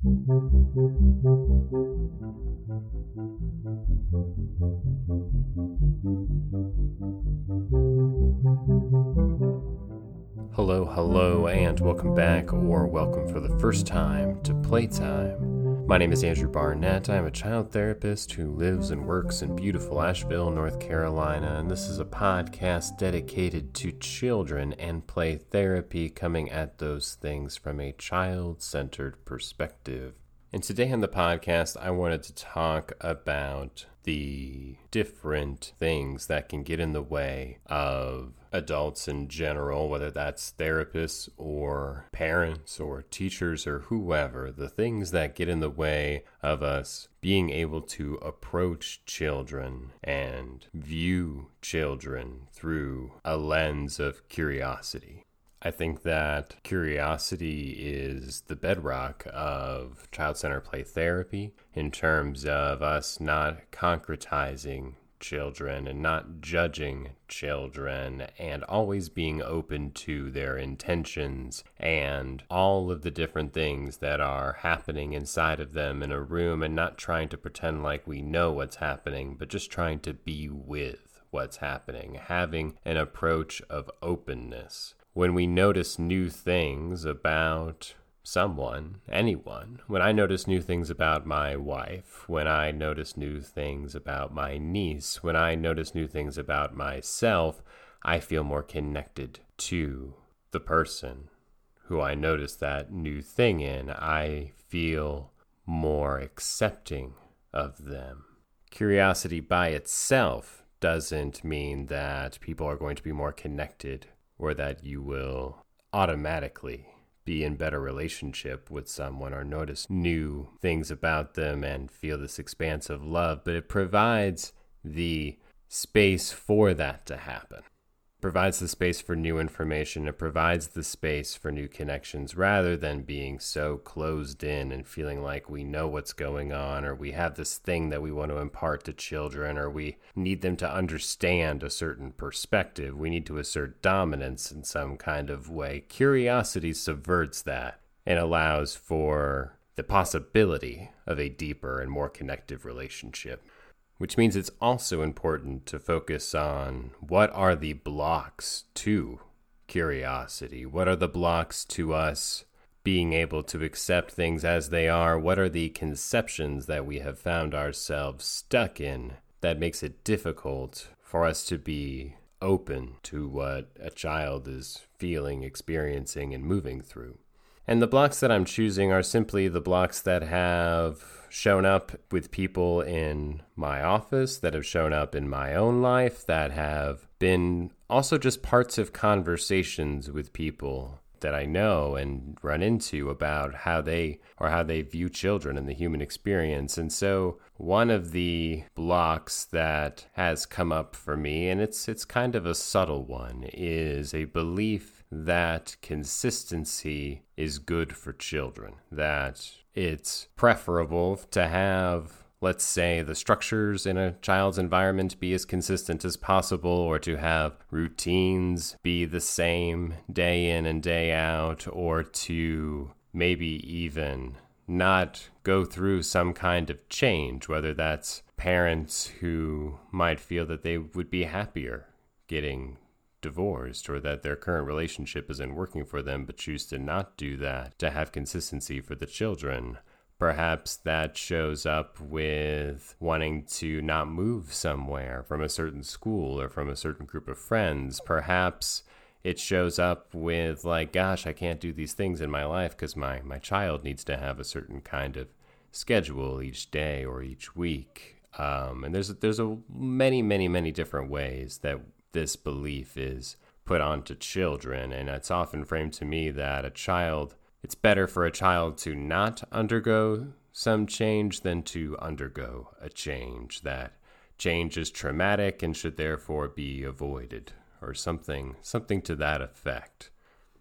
Hello, hello, and welcome back, or welcome for the first time to Playtime. My name is Andrew Barnett. I am a child therapist who lives and works in beautiful Asheville, North Carolina, and this is a podcast dedicated to children and play therapy, coming at those things from a child centered perspective. And today on the podcast, I wanted to talk about the different things that can get in the way of adults in general, whether that's therapists or parents or teachers or whoever, the things that get in the way of us being able to approach children and view children through a lens of curiosity. I think that curiosity is the bedrock of child centered play therapy in terms of us not concretizing children and not judging children and always being open to their intentions and all of the different things that are happening inside of them in a room and not trying to pretend like we know what's happening, but just trying to be with what's happening, having an approach of openness when we notice new things about someone, anyone, when I notice new things about my wife, when I notice new things about my niece, when I notice new things about myself, I feel more connected to the person who I notice that new thing in. I feel more accepting of them. Curiosity by itself doesn't mean that people are going to be more connected or that you will automatically be in better relationship with someone or notice new things about them and feel this expansive love, but it provides the space for that to happen provides the space for new information. It provides the space for new connections rather than being so closed in and feeling like we know what's going on or we have this thing that we want to impart to children or we need them to understand a certain perspective. We need to assert dominance in some kind of way. Curiosity subverts that and allows for the possibility of a deeper and more connective relationship which means it's also important to focus on what are the blocks to curiosity? What are the blocks to us being able to accept things as they are? What are the conceptions that we have found ourselves stuck in that makes it difficult for us to be open to what a child is feeling, experiencing, and moving through? And the blocks that I'm choosing are simply the blocks that have shown up with people in my office, that have shown up in my own life, that have been also just parts of conversations with people that I know and run into about how they or how they view children and the human experience. And so one of the blocks that has come up for me and it's it's kind of a subtle one is a belief that consistency is good for children. That it's preferable to have let's say the structures in a child's environment be as consistent as possible or to have routines be the same day in and day out or to maybe even not go through some kind of change whether that's parents who might feel that they would be happier getting divorced or that their current relationship isn't working for them but choose to not do that to have consistency for the children. Perhaps that shows up with wanting to not move somewhere from a certain school or from a certain group of friends. Perhaps it shows up with like gosh i can't do these things in my life because my, my child needs to have a certain kind of schedule each day or each week um, and there's there's a many many many different ways that this belief is put onto children. And it's often framed to me that a child, it's better for a child to not undergo some change than to undergo a change. That change is traumatic and should therefore be avoided, or something, something to that effect.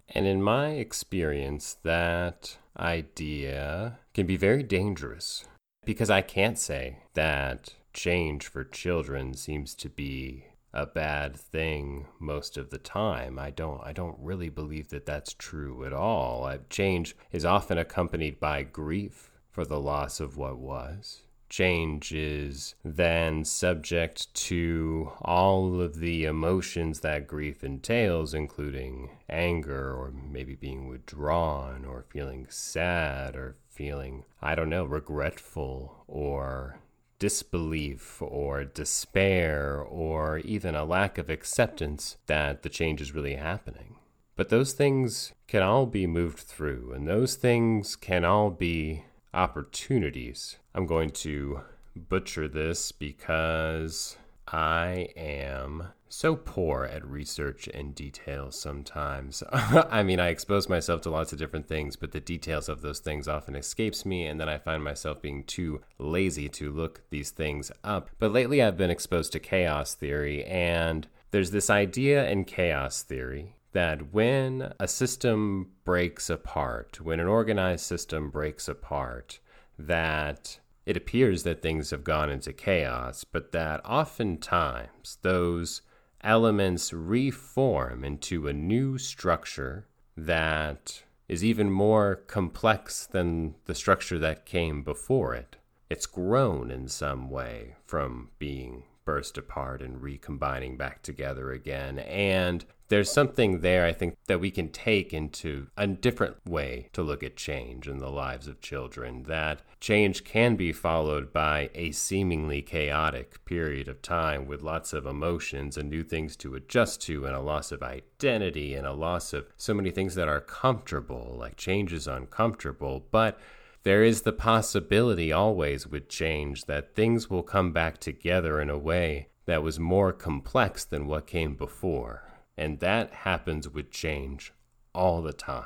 And in my experience, that idea can be very dangerous because I can't say that change for children seems to be a bad thing most of the time. I don't I don't really believe that that's true at all. Uh, change is often accompanied by grief for the loss of what was. Change is then subject to all of the emotions that grief entails, including anger, or maybe being withdrawn, or feeling sad, or feeling, I don't know, regretful, or disbelief or despair or even a lack of acceptance that the change is really happening. But those things can all be moved through, and those things can all be opportunities. I'm going to butcher this because I am so poor at research and details sometimes. I mean, I expose myself to lots of different things, but the details of those things often escapes me, and then I find myself being too lazy to look these things up. But lately I've been exposed to chaos theory, and there's this idea in chaos theory that when a system breaks apart, when an organized system breaks apart, that it appears that things have gone into chaos, but that oftentimes those elements reform into a new structure that is even more complex than the structure that came before it. It's grown in some way from being burst apart and recombining back together again. And there's something there, I think, that we can take into a different way to look at change in the lives of children. That change can be followed by a seemingly chaotic period of time with lots of emotions and new things to adjust to, and a loss of identity, and a loss of so many things that are comfortable. Like change is uncomfortable, but there is the possibility always with change that things will come back together in a way that was more complex than what came before. And that happens with change all the time.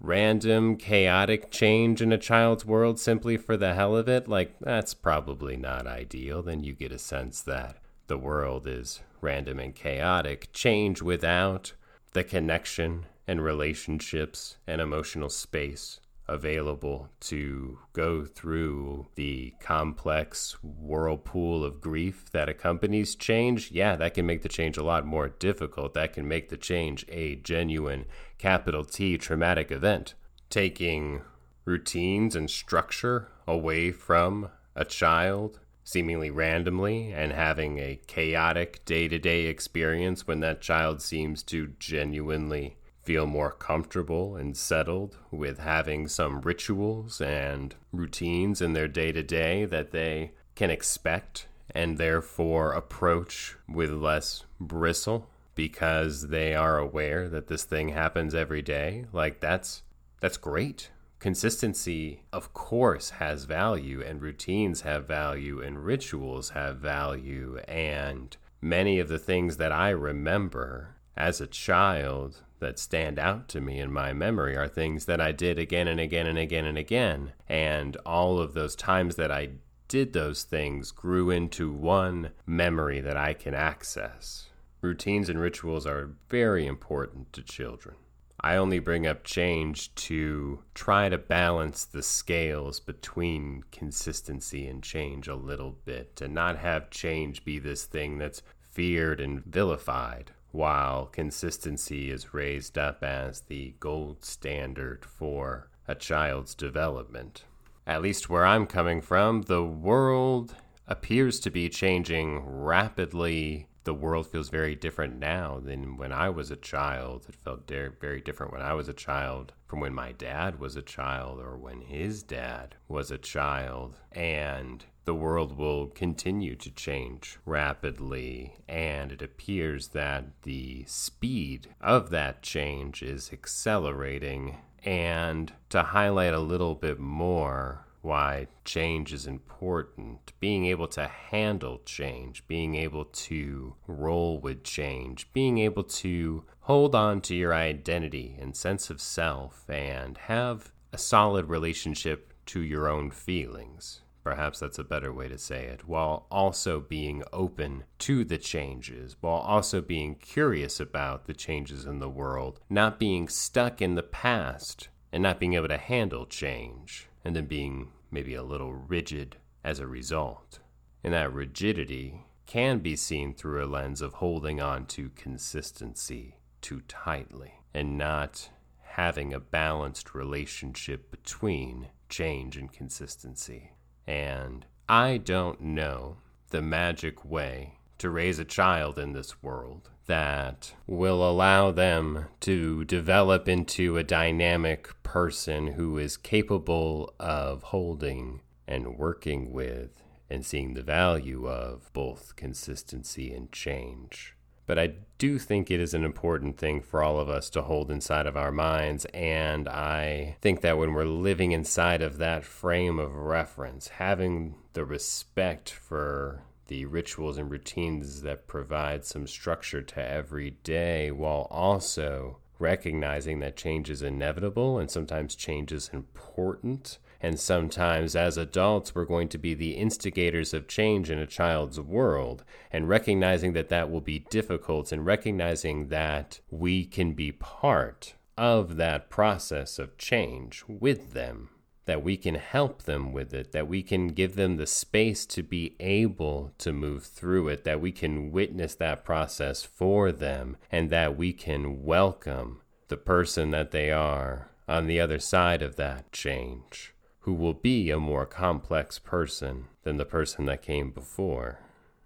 Random, chaotic change in a child's world simply for the hell of it, like, that's probably not ideal. Then you get a sense that the world is random and chaotic. Change without the connection and relationships and emotional space available to go through the complex whirlpool of grief that accompanies change, yeah, that can make the change a lot more difficult. That can make the change a genuine capital T traumatic event. Taking routines and structure away from a child seemingly randomly and having a chaotic day to day experience when that child seems to genuinely feel more comfortable and settled with having some rituals and routines in their day to day that they can expect and therefore approach with less bristle because they are aware that this thing happens every day. Like that's that's great. Consistency of course has value and routines have value and rituals have value. And many of the things that I remember as a child that stand out to me in my memory are things that I did again and again and again and again. And all of those times that I did those things grew into one memory that I can access. Routines and rituals are very important to children. I only bring up change to try to balance the scales between consistency and change a little bit and not have change be this thing that's feared and vilified while consistency is raised up as the gold standard for a child's development. At least where I'm coming from, the world appears to be changing rapidly. The world feels very different now than when I was a child. It felt very different when I was a child from when my dad was a child or when his dad was a child. And the world will continue to change rapidly, and it appears that the speed of that change is accelerating. And to highlight a little bit more why change is important, being able to handle change, being able to roll with change, being able to hold on to your identity and sense of self, and have a solid relationship to your own feelings Perhaps that's a better way to say it, while also being open to the changes, while also being curious about the changes in the world, not being stuck in the past and not being able to handle change, and then being maybe a little rigid as a result. And that rigidity can be seen through a lens of holding on to consistency too tightly and not having a balanced relationship between change and consistency. And I don't know the magic way to raise a child in this world that will allow them to develop into a dynamic person who is capable of holding and working with and seeing the value of both consistency and change. But I do think it is an important thing for all of us to hold inside of our minds. And I think that when we're living inside of that frame of reference, having the respect for the rituals and routines that provide some structure to every day while also recognizing that change is inevitable and sometimes change is important. And sometimes, as adults, we're going to be the instigators of change in a child's world, and recognizing that that will be difficult, and recognizing that we can be part of that process of change with them that we can help them with it, that we can give them the space to be able to move through it, that we can witness that process for them, and that we can welcome the person that they are on the other side of that change, who will be a more complex person than the person that came before.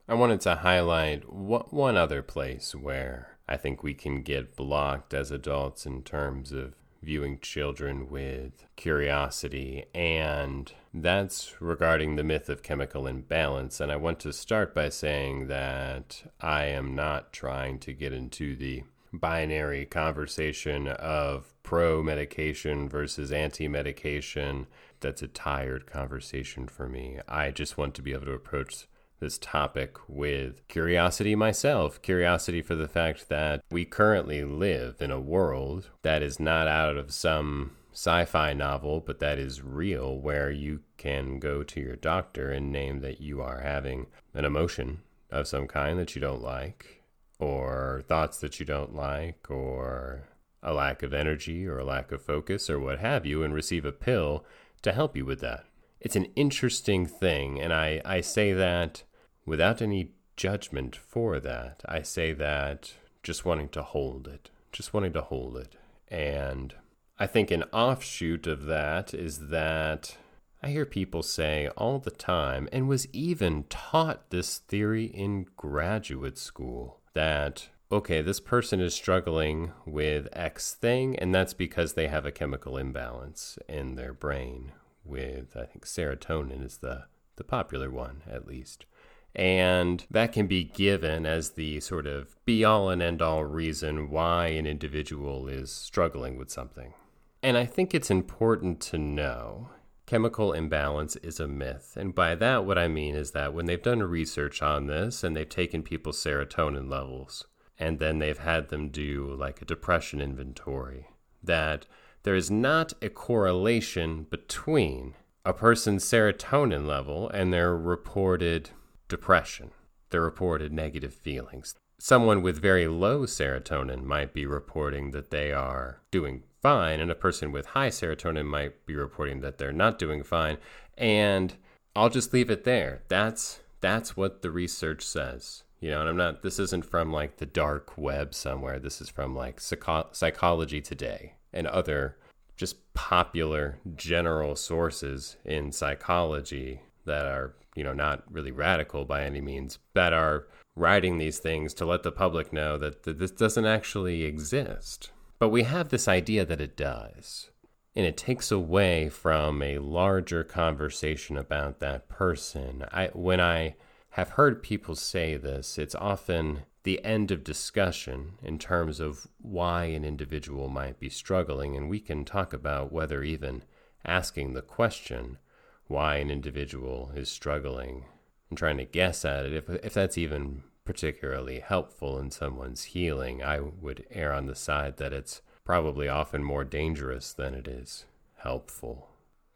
I wanted to highlight one other place where I think we can get blocked as adults in terms of viewing children with curiosity, and that's regarding the myth of chemical imbalance. And I want to start by saying that I am not trying to get into the binary conversation of pro medication versus anti medication. That's a tired conversation for me. I just want to be able to approach this topic with curiosity myself. Curiosity for the fact that we currently live in a world that is not out of some sci fi novel, but that is real, where you can go to your doctor and name that you are having an emotion of some kind that you don't like, or thoughts that you don't like, or a lack of energy or a lack of focus, or what have you, and receive a pill to help you with that it's an interesting thing, and I, I say that without any judgment for that. I say that just wanting to hold it, just wanting to hold it. And I think an offshoot of that is that I hear people say all the time, and was even taught this theory in graduate school, that okay, this person is struggling with X thing, and that's because they have a chemical imbalance in their brain with I think serotonin is the the popular one at least. And that can be given as the sort of be all and end all reason why an individual is struggling with something. And I think it's important to know chemical imbalance is a myth. And by that, what I mean is that when they've done research on this and they've taken people's serotonin levels and then they've had them do like a depression inventory, that there is not a correlation between a person's serotonin level and their reported depression, their reported negative feelings. Someone with very low serotonin might be reporting that they are doing fine, and a person with high serotonin might be reporting that they're not doing fine. And I'll just leave it there. That's that's what the research says. You know, and I'm not. This isn't from like the dark web somewhere. This is from like Psycho- Psychology Today and other just popular general sources in psychology that are, you know, not really radical by any means, that are writing these things to let the public know that, that this doesn't actually exist. But we have this idea that it does. And it takes away from a larger conversation about that person. I, when I have heard people say this, it's often the end of discussion in terms of why an individual might be struggling, and we can talk about whether even asking the question why an individual is struggling and trying to guess at it, if, if that's even particularly helpful in someone's healing, I would err on the side that it's probably often more dangerous than it is helpful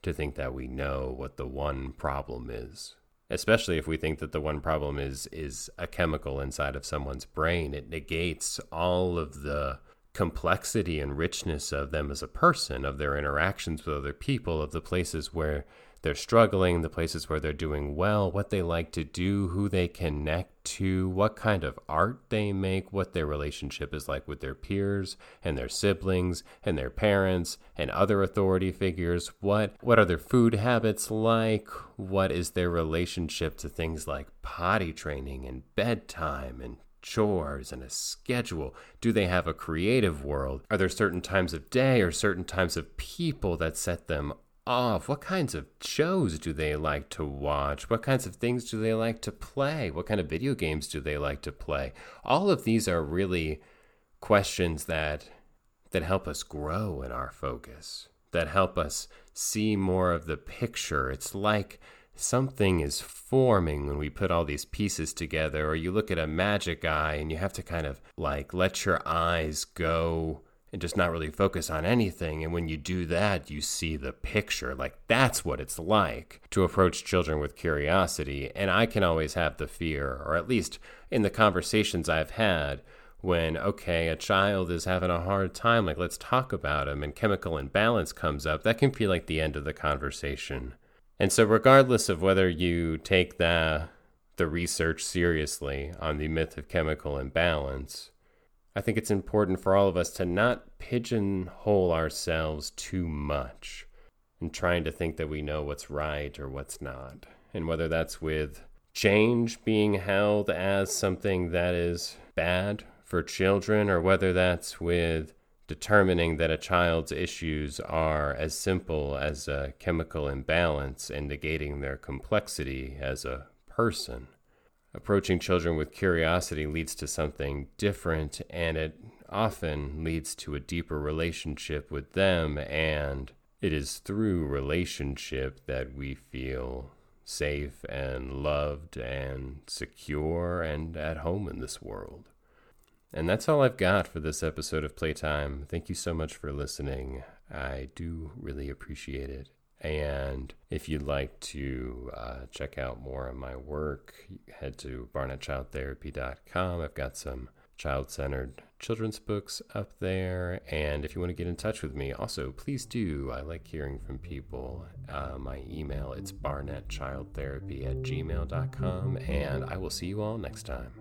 to think that we know what the one problem is especially if we think that the one problem is is a chemical inside of someone's brain. It negates all of the complexity and richness of them as a person of their interactions with other people of the places where they're struggling, the places where they're doing well, what they like to do, who they connect to, what kind of art they make, what their relationship is like with their peers and their siblings and their parents and other authority figures, what what are their food habits like, what is their relationship to things like potty training and bedtime and chores and a schedule? Do they have a creative world? Are there certain times of day or certain times of people that set them off? What kinds of shows do they like to watch? What kinds of things do they like to play? What kind of video games do they like to play? All of these are really questions that that help us grow in our focus, that help us see more of the picture. It's like something is forming when we put all these pieces together, or you look at a magic eye and you have to kind of like let your eyes go and just not really focus on anything. And when you do that, you see the picture. Like that's what it's like to approach children with curiosity. And I can always have the fear, or at least in the conversations I've had, when, okay, a child is having a hard time, like let's talk about him, and chemical imbalance comes up, that can feel like the end of the conversation. And so, regardless of whether you take the, the research seriously on the myth of chemical imbalance, I think it's important for all of us to not pigeonhole ourselves too much in trying to think that we know what's right or what's not. And whether that's with change being held as something that is bad for children, or whether that's with determining that a child's issues are as simple as a chemical imbalance and negating their complexity as a person. Approaching children with curiosity leads to something different, and it often leads to a deeper relationship with them. And it is through relationship that we feel safe and loved and secure and at home in this world. And that's all I've got for this episode of Playtime. Thank you so much for listening. I do really appreciate it. And if you'd like to uh, check out more of my work, head to barnettchildtherapy.com. I've got some child centered children's books up there. And if you want to get in touch with me, also please do. I like hearing from people. Uh, my email, it's barnettchildtherapy at gmail.com. And I will see you all next time.